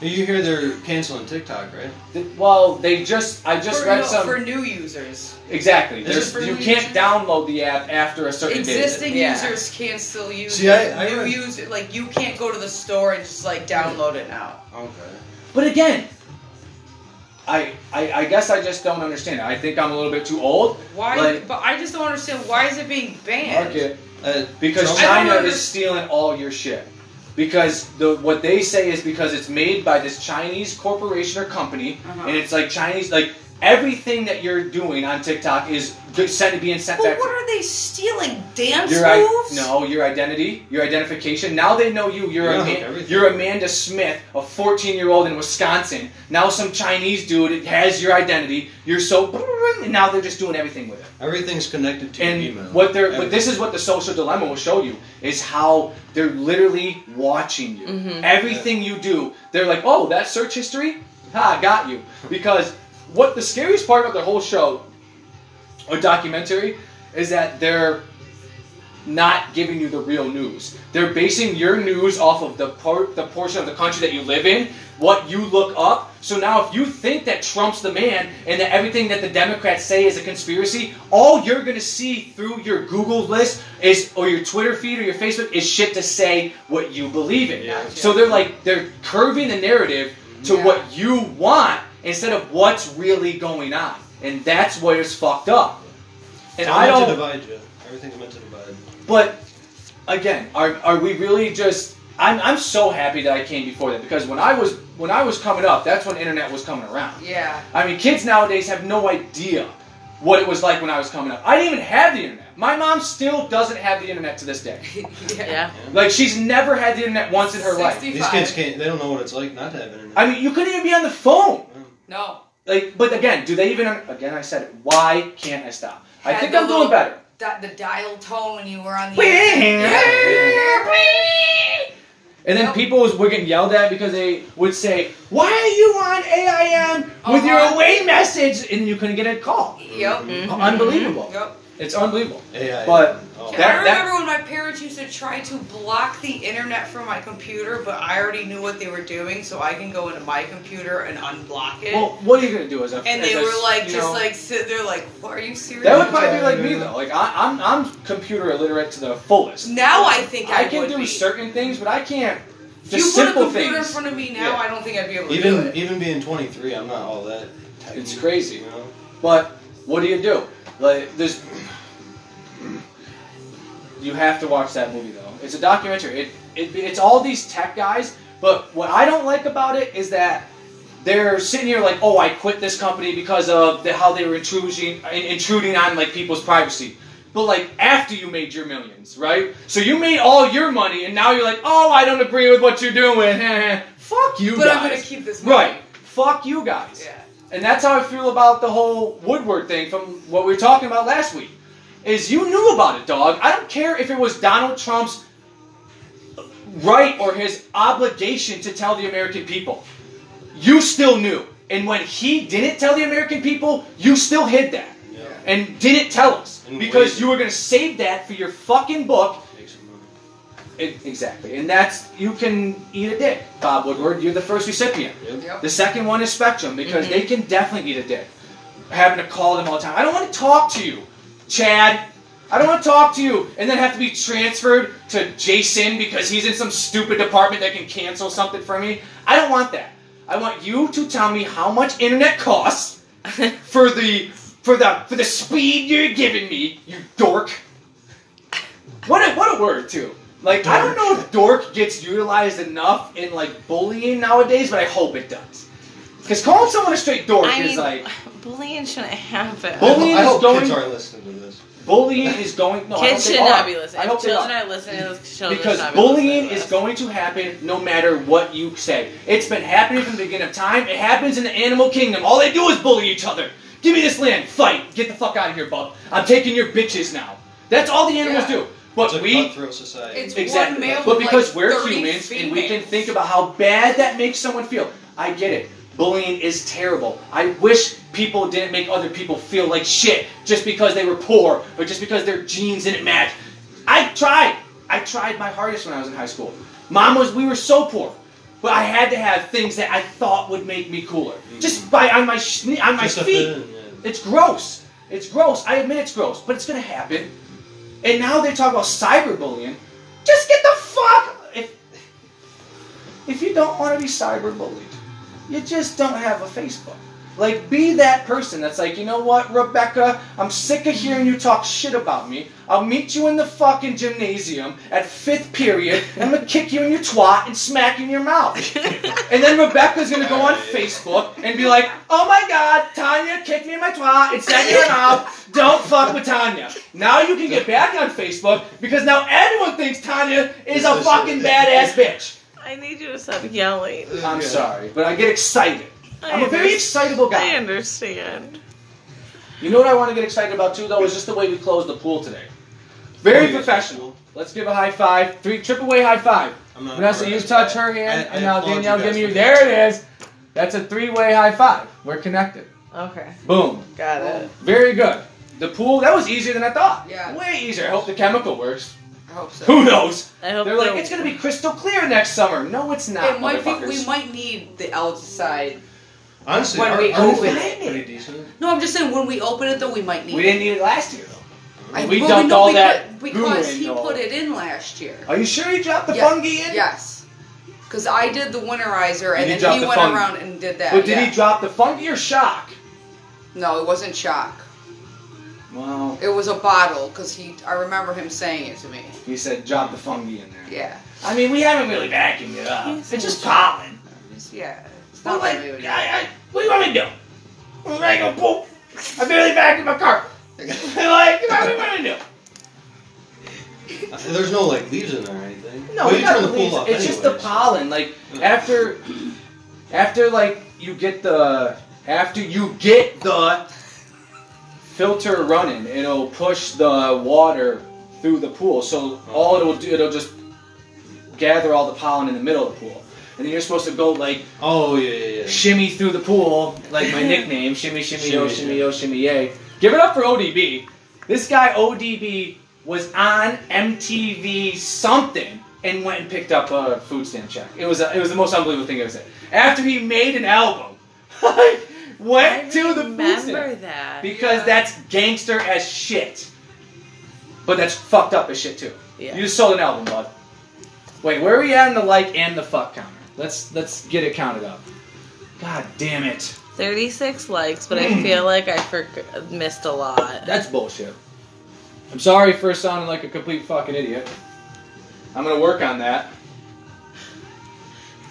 You hear they're canceling TikTok, right? Th- Well, they just I just for, read no, some for new users. exactly. Is There's, for you new can't users? download the app after a certain Existing date. Yeah. users can still use See, it. I- I new read- user like you can't go to the store and just like download it now. Okay. But again, I, I I guess I just don't understand it. I think I'm a little bit too old. Why? Like- but I just don't understand why is it being banned? Market. Uh, Because Trump- I don't China under- is stealing all your shit. Because the what they say is because it's made by this Chinese corporation or company, Uh-huh. and it's like Chinese like everything that you're doing on TikTok is g- sent being sent But back. what to are they stealing? Dance your i- moves? no, your identity, your identification. Now they know you. You're Yeah, Ama- you're Amanda Smith, a 14 year old in Wisconsin. Now some Chinese dude has your identity. You're so, and now they're just doing everything with it. Everything's connected to your And email. what they're, but this is what the social dilemma will show you is how they're literally watching you. Mhm. Everything you do, they're like, oh, that search history, ha, got you. Because what the scariest part about the whole show or documentary is that they're not giving you the real news. They're basing your news off of the part, the portion of the country that you live in, what you look up. So now, if you think that Trump's the man and that everything that the Democrats say is a conspiracy, all you're gonna see through your Google list is, or your Twitter feed or your Facebook is shit to say what you believe in. Yeah. So they're like they're curving the narrative to Yeah. what you want instead of what's really going on, and that's where it's fucked up. And It's I meant don't. to divide you. Everything's meant to divide. But again, are, are we really just? I'm, I'm so happy that I came before that because when I was when I was coming up, that's when internet was coming around. Yeah. I mean, kids nowadays have no idea what it was like when I was coming up. I didn't even have the internet. My mom still doesn't have the internet to this day. yeah. Like she's never had the internet once in her life. These kids can't. They don't know what it's like not to have internet. I mean, you couldn't even be on the phone. No. Like, but again, do they even? Again, I said it. Why can't I stop? I think I'm doing better. That the dial tone when you were on the And then Yep. people was were getting yelled at because they would say, "Why are you on AIM with your Uh-huh. away message?" And you couldn't get a call. Yep. Mhm. Unbelievable. Yep. It's unbelievable. Yeah, But Oh. that- I remember when my parents used to try to block the internet from my computer, but I already knew what they were doing, so I can go into my computer and unblock it. Well, what are you gonna do as a? and as they a- were like, just know, like sit there, like, "What are you serious?" That would probably be like me though. Like I, I'm, I'm computer illiterate to the fullest. Now I think I, I can would do be. certain things, but I can't. If you put a computer things. in front of me now, Yeah. I don't think I'd be able to do even it. even being 23, I'm not all that. techy, It's crazy. You know. But what do you do? Like there's you have to watch that movie though. It's a documentary. It, it it's all these tech guys, but what I don't like about it is that they're sitting here like, "Oh, I quit this company because of the, how they were intruding intruding on like people's privacy." But like after you made your millions, right? So you made all your money, and now you're like, "Oh, I don't agree with what you're doing." Fuck you but guys. But I'm gonna keep this money. right. Fuck you guys. Yeah. And that's how I feel about the whole Woodward thing from what we were talking about last week. Is you knew about it, dog. I don't care if it was Donald Trump's right or his obligation to tell the American people. You still knew. And when he didn't tell the American people, you still hid that. Yeah. And didn't tell us. And Because you were going to save that for your fucking book. Make some money. It- exactly. And that's, you can eat a dick, Bob Woodward. You're the first recipient. Yep. The second one is Spectrum because Mhm. they can definitely eat a dick. Having to call them all the time. I don't want to talk to you, Chad. I don't want to talk to you and then have to be transferred to Jason because he's in some stupid department that can cancel something for me. I don't want that. I want you to tell me how much internet costs for the for the for the speed you're giving me, you dork. What a what a word too. Like I don't know if dork gets utilized enough in like bullying nowadays, but I hope it does. Because calling someone a straight dork I is mean, like bullying shouldn't happen. Bullying I is hope going- kids aren't listening to this. bullying is going. No, Kids they should are. not be listening. I hope If they children are. are listening to this, children Because should not be bullying listening is this. going to happen no matter what you say. It's been happening from the beginning of time. It happens in the animal kingdom. All they do is bully each other. Give me this land. Fight. Get the fuck out of here, bub. I'm taking your bitches now. That's all the animals Yeah. do. But It's a we cutthroat society. It's exactly. one male but with, because like, we're 30 humans and we can females. think about how bad that makes someone feel. I get it. Bullying is terrible. I wish people didn't make other people feel like shit just because they were poor or just because their genes didn't match. I tried. I tried my hardest when I was in high school. Mom was. We were so poor, but I had to have things that I thought would make me cooler. Mm-hmm. Just by on my schne- on my Just to feet. fit yeah. It's gross. It's gross. I admit it's gross, but it's gonna happen. And now they talk about cyberbullying. Just get the fuck. If if you don't want to be cyberbullied, you just don't have a Facebook. Like, be that person that's like, you know what, Rebecca, I'm sick of hearing you talk shit about me. I'll meet you in the fucking gymnasium at fifth period, and I'm gonna kick you in your twat and smack you in your mouth. And then Rebecca's gonna go on Facebook and be like, oh my god, Tanya kicked me in my twat and smacked me in my mouth. Don't fuck with Tanya. Now you can get back on Facebook because now everyone thinks Tanya is a fucking badass bitch. I need you to stop yelling. I'm Yeah. sorry, but I get excited. I I'm a very excitable guy. I understand. You know what I want to get excited about too, though, is just the way we closed the pool today. Very professional. Let's give a high five. Three triple way high five. I'm not Vanessa, you impressed. touch her hand, I- I and now Danielle, give me your. There it is. That's a three way high five. We're connected. Okay, Boom. got it. Very good. The pool that was easier than I thought. Yeah. Way easier. I hope the chemical works. I hope so. Who knows? I hope They're like, the- it's gonna be crystal clear next summer. No, it's not. It might be. We might need the outside. Honestly, when our, we our open it. pretty decent. No, I'm just saying when we open it though, we might need. We didn't need it last year though. I, we well, dumped know all because, that because he though. put it in last year. Are you sure you dropped the Yeah. fungi in? Yes. Because I did the winterizer and he then he the went fungi? around and did that. But did yeah. he drop the fungi or shock? No, it wasn't shock. Well, It was a bottle because he. I remember him saying it to me. he said drop the fungi in there. Yeah. I mean, we haven't really vacuumed it up. He It's just pollen. Yeah. Well, not like. I, I, what do you want me to do? I'm ready to go poop. I barely vacuumed my car. like, what do you want me to do? There's no like leaves in there or anything. No, But we you turn the the pool off It's just the pollen. Like after, after like you get the after you get the filter running, it'll push the water through the pool. So all it'll do, it'll just gather all the pollen in the middle of the pool, and then you're supposed to go like Oh yeah, yeah, yeah. shimmy through the pool, like my nickname, shimmy, shimmy, yo, Shimmy, shimmy, yo, shimmy, yay. Give it up for ODB. This guy, ODB, was on MTV something and went and picked up a food stamp check. It was a, it was the most unbelievable thing I've said. After he made an album, like, went I to the food remember stamp that. because Yeah. that's gangster as shit. But that's fucked up as shit too. Yeah. You just sold an album, bud. Wait, where are we at in the like and the fuck counter? Let's let's get it counted up. God damn it. 36 likes, but I hmm. feel like I for- missed a lot. That's bullshit. I'm sorry for sounding like a complete fucking idiot. I'm gonna work on that.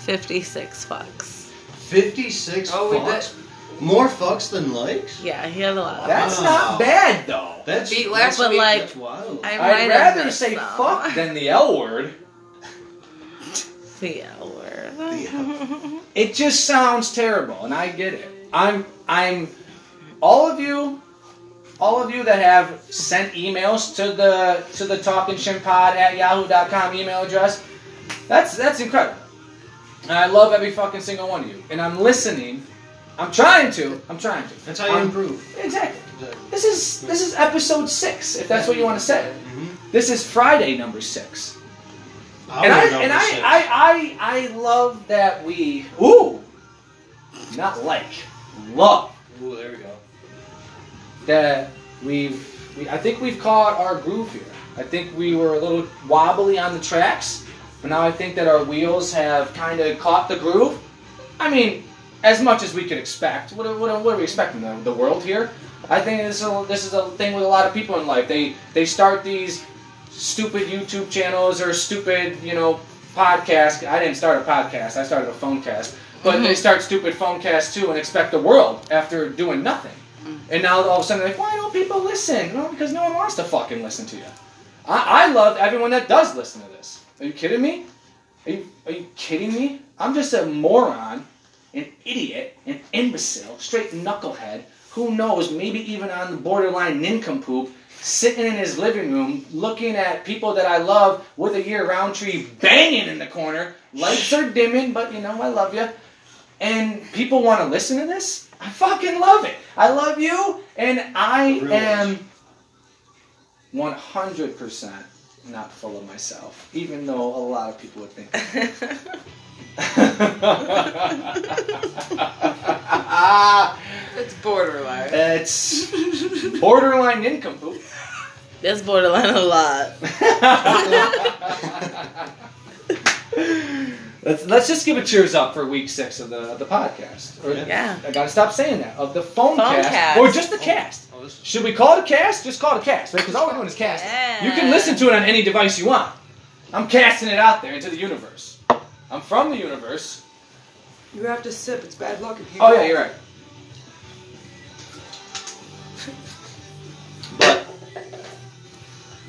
56 fucks. Fifty-six Oh, we fucks. More fucks than likes. Yeah, he had a lot. That's Wow. not bad though. That's Beat last But week. like- That's wild. I I'd have rather missed say some. fuck than the L word. The L It just sounds terrible, and I get it. I'm I'm all of you all of you that have sent emails to the to the talking pod at yahoo.com email address, that's that's incredible. And I love every fucking single one of you. And I'm listening. I'm trying to. I'm trying to. That's how you I'm- improve. Exactly. Exactly. This is this is episode six, if that's what you want to say. Mhm. This is Friday number six. Power and I and I. I, I I love that we ooh not like love Ooh, there we go. that we've we, I think we've caught our groove here. I think we were a little wobbly on the tracks, but now I think that our wheels have kind of caught the groove. I mean, as much as we could expect. What, what, what are we expecting? The, the world here? I think this is a, this is a thing with a lot of people in life. They they start these stupid YouTube channels or stupid you know podcast. I didn't start a podcast. I started a phone cast. But they Mhm. start stupid phone casts too and expect the world after doing nothing. And now all of a sudden they're like, why don't people listen? Well, because no one wants to fucking listen to you. I, I love everyone that does listen to this. Are you kidding me? Are you, are you kidding me? I'm just a moron, an idiot, an imbecile, straight knucklehead, who knows, maybe even on the borderline nincompoop, sitting in his living room looking at people that I love with a year round tree banging in the corner. Lights are dimming, but you know, I love you. And people want to listen to this? I fucking love it. I love you, and I am 100% not full of myself, even though a lot of people would think. It's borderline. it's borderline income, nincompoop. That's borderline a lot. let's let's just give a cheers up for week six of the the podcast. Or, Yeah. I gotta stop saying that of the phone, Phone cast, cast. or just the cast. Oh, this is Should we call it a cast? Just call it a cast, right? Because all we're doing is casting. You can listen to it on any device you want. I'm casting it out there into the universe. I'm from the universe. You have to sip. It's bad luck if you. Oh yeah, you're right.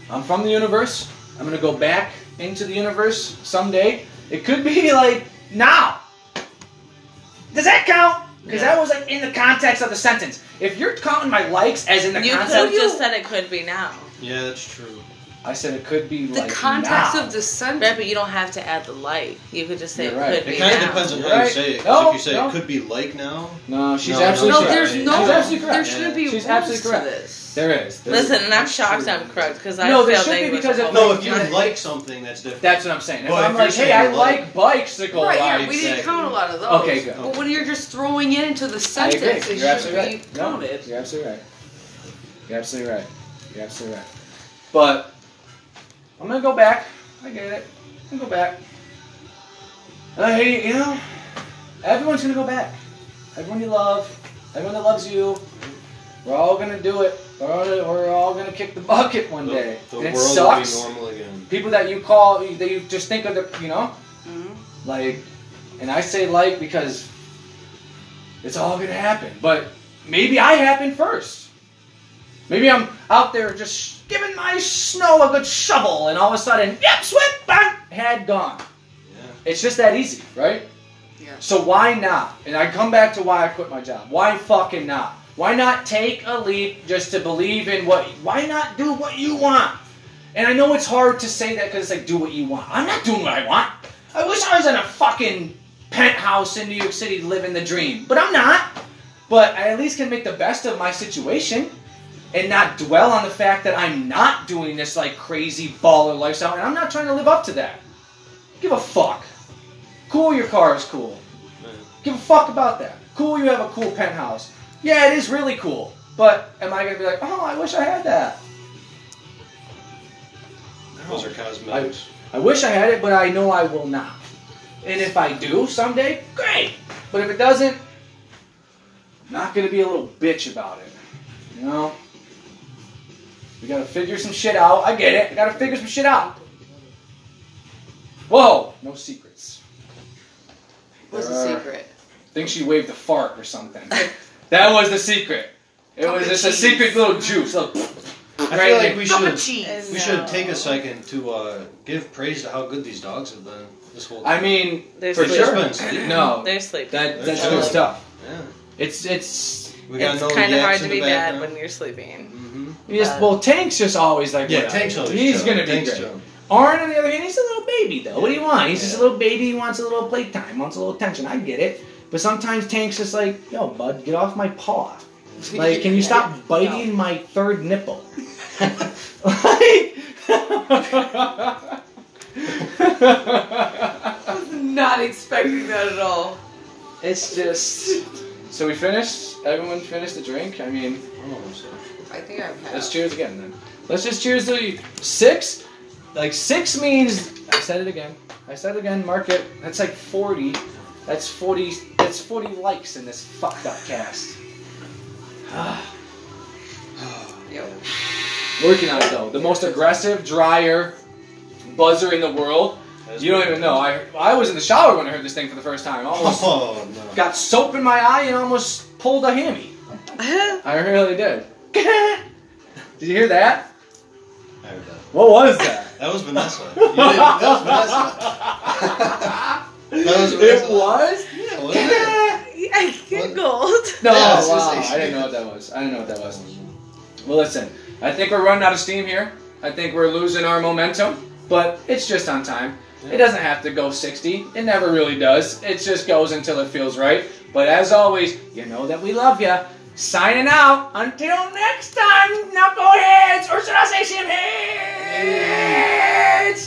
I'm from the universe. I'm gonna go back into the universe someday. It could be like now. Does that count? Because that was like in the context of the sentence. If you're counting my likes as in the You could context, have just said it could be now. Yeah, that's true. I said it could be The like context now. of the sentence. Right, but you don't have to add the light. You could just say You're it right. could It be kind of depends on You're how right. you say it. No, if you say no. it could be like now, No, she's No, absolutely no, correct. there's She's no. absolutely correct. There shouldn't be She's rules absolutely to this. There is. There's- Listen, and I'm shocked true. I'm correct because I No, there should be because the if- whole no, if you Yeah. like something, that's different. That's what I'm saying. If Well, I'm if like, you're hey, I saying like like- bicycle Right, yeah, we didn't count a lot of those. Okay, good. But when you're just throwing it into the sentence, it You're should absolutely be right. No, counted. you're absolutely right. You're absolutely right. You're absolutely right. But I'm gonna go back. I get it. I'm gonna go back. Uh, hey, you know, everyone's gonna go back. Everyone you love, everyone that loves you, we're all gonna do it. We're all, we're all gonna kick the bucket one The, day. the and it world sucks. will be normal again. People that you call, that you just think of the, you know, Mhm. like, and I say like because it's all gonna happen. But maybe I happen first. Maybe I'm out there just giving my snow a good shovel, and all of a sudden, yep, sweat, bang, head gone. Yeah. It's just that easy, right? Yeah. So why not? And I come back to why I quit my job. Why fucking not? Why not take a leap just to believe in what? Why not do what you want? And I know it's hard to say that because it's like do what you want. I'm not doing what I want. I wish I was in a fucking penthouse in New York City living the dream, but I'm not. But I at least can make the best of my situation and not dwell on the fact that I'm not doing this like crazy baller lifestyle, and I'm not trying to live up to that. Give a fuck. Cool, your car is cool. Man. Give a fuck about that. Cool, you have a cool penthouse. Yeah, it is really cool. But am I gonna be like, oh, I wish I had that? Those are cosmetics. I wish I had it, but I know I will not. And if I do someday, great. But if it doesn't, I'm not gonna be a little bitch about it. You know? We gotta figure some shit out. I get it. I gotta figure some shit out. Whoa! No secrets. What's There the are- secret? I think she waved a fart or something. that was the secret. It Cup was of just a secret little juice. Little I right feel like we Cup should cheese. we should take a second to uh, give praise to how good these dogs have been this whole Time. I mean, They're for sleeping. sure. Just been sleeping. No, They're sleeping. that that's They're good stuff. yeah. It's it's We got It's no kind of hard to be bad background. when you're sleeping. Just Uh, well, Tank's just always like Yeah. Tank's always He's gonna be Tank's great. Arn, on the other hand, he's a little baby though. What do you want? He's just a little baby. He wants a little playtime. Wants a little attention. I get it. But sometimes Tank's just like, yo, bud, get off my paw. Like, can you stop biting my third nipple? like. I was not expecting that at all. it's just. So we finished. Everyone finished the drink. I mean, Almost. I think I've had. let's cheers again then. Let's just cheers to you. Six. Like six means. I said it again. I said it again. Mark it. That's like forty. That's 40. That's 40 likes in this fucked up cast. Yo. Working on it though. The most aggressive, drier buzzer in the world. You don't even know. I I was in the shower when I heard this thing for the first time. Almost Oh no. got soap in my eye and almost pulled a hammy. I really did. did you hear that? I heard that. What was that? That was Vanessa. You didn't- that was Vanessa. That was it was? Yeah, wasn't it? I giggled. No, Yeah, it's wow. I didn't know what that was. I didn't know what that was. Well, listen, I think we're running out of steam here. I think we're losing our momentum, but it's just on time. It doesn't have to go 60. It never really does. It just goes until it feels right. But as always, you know that we love you. Signing out. Until next time, knuckleheads, or should I say shimheads?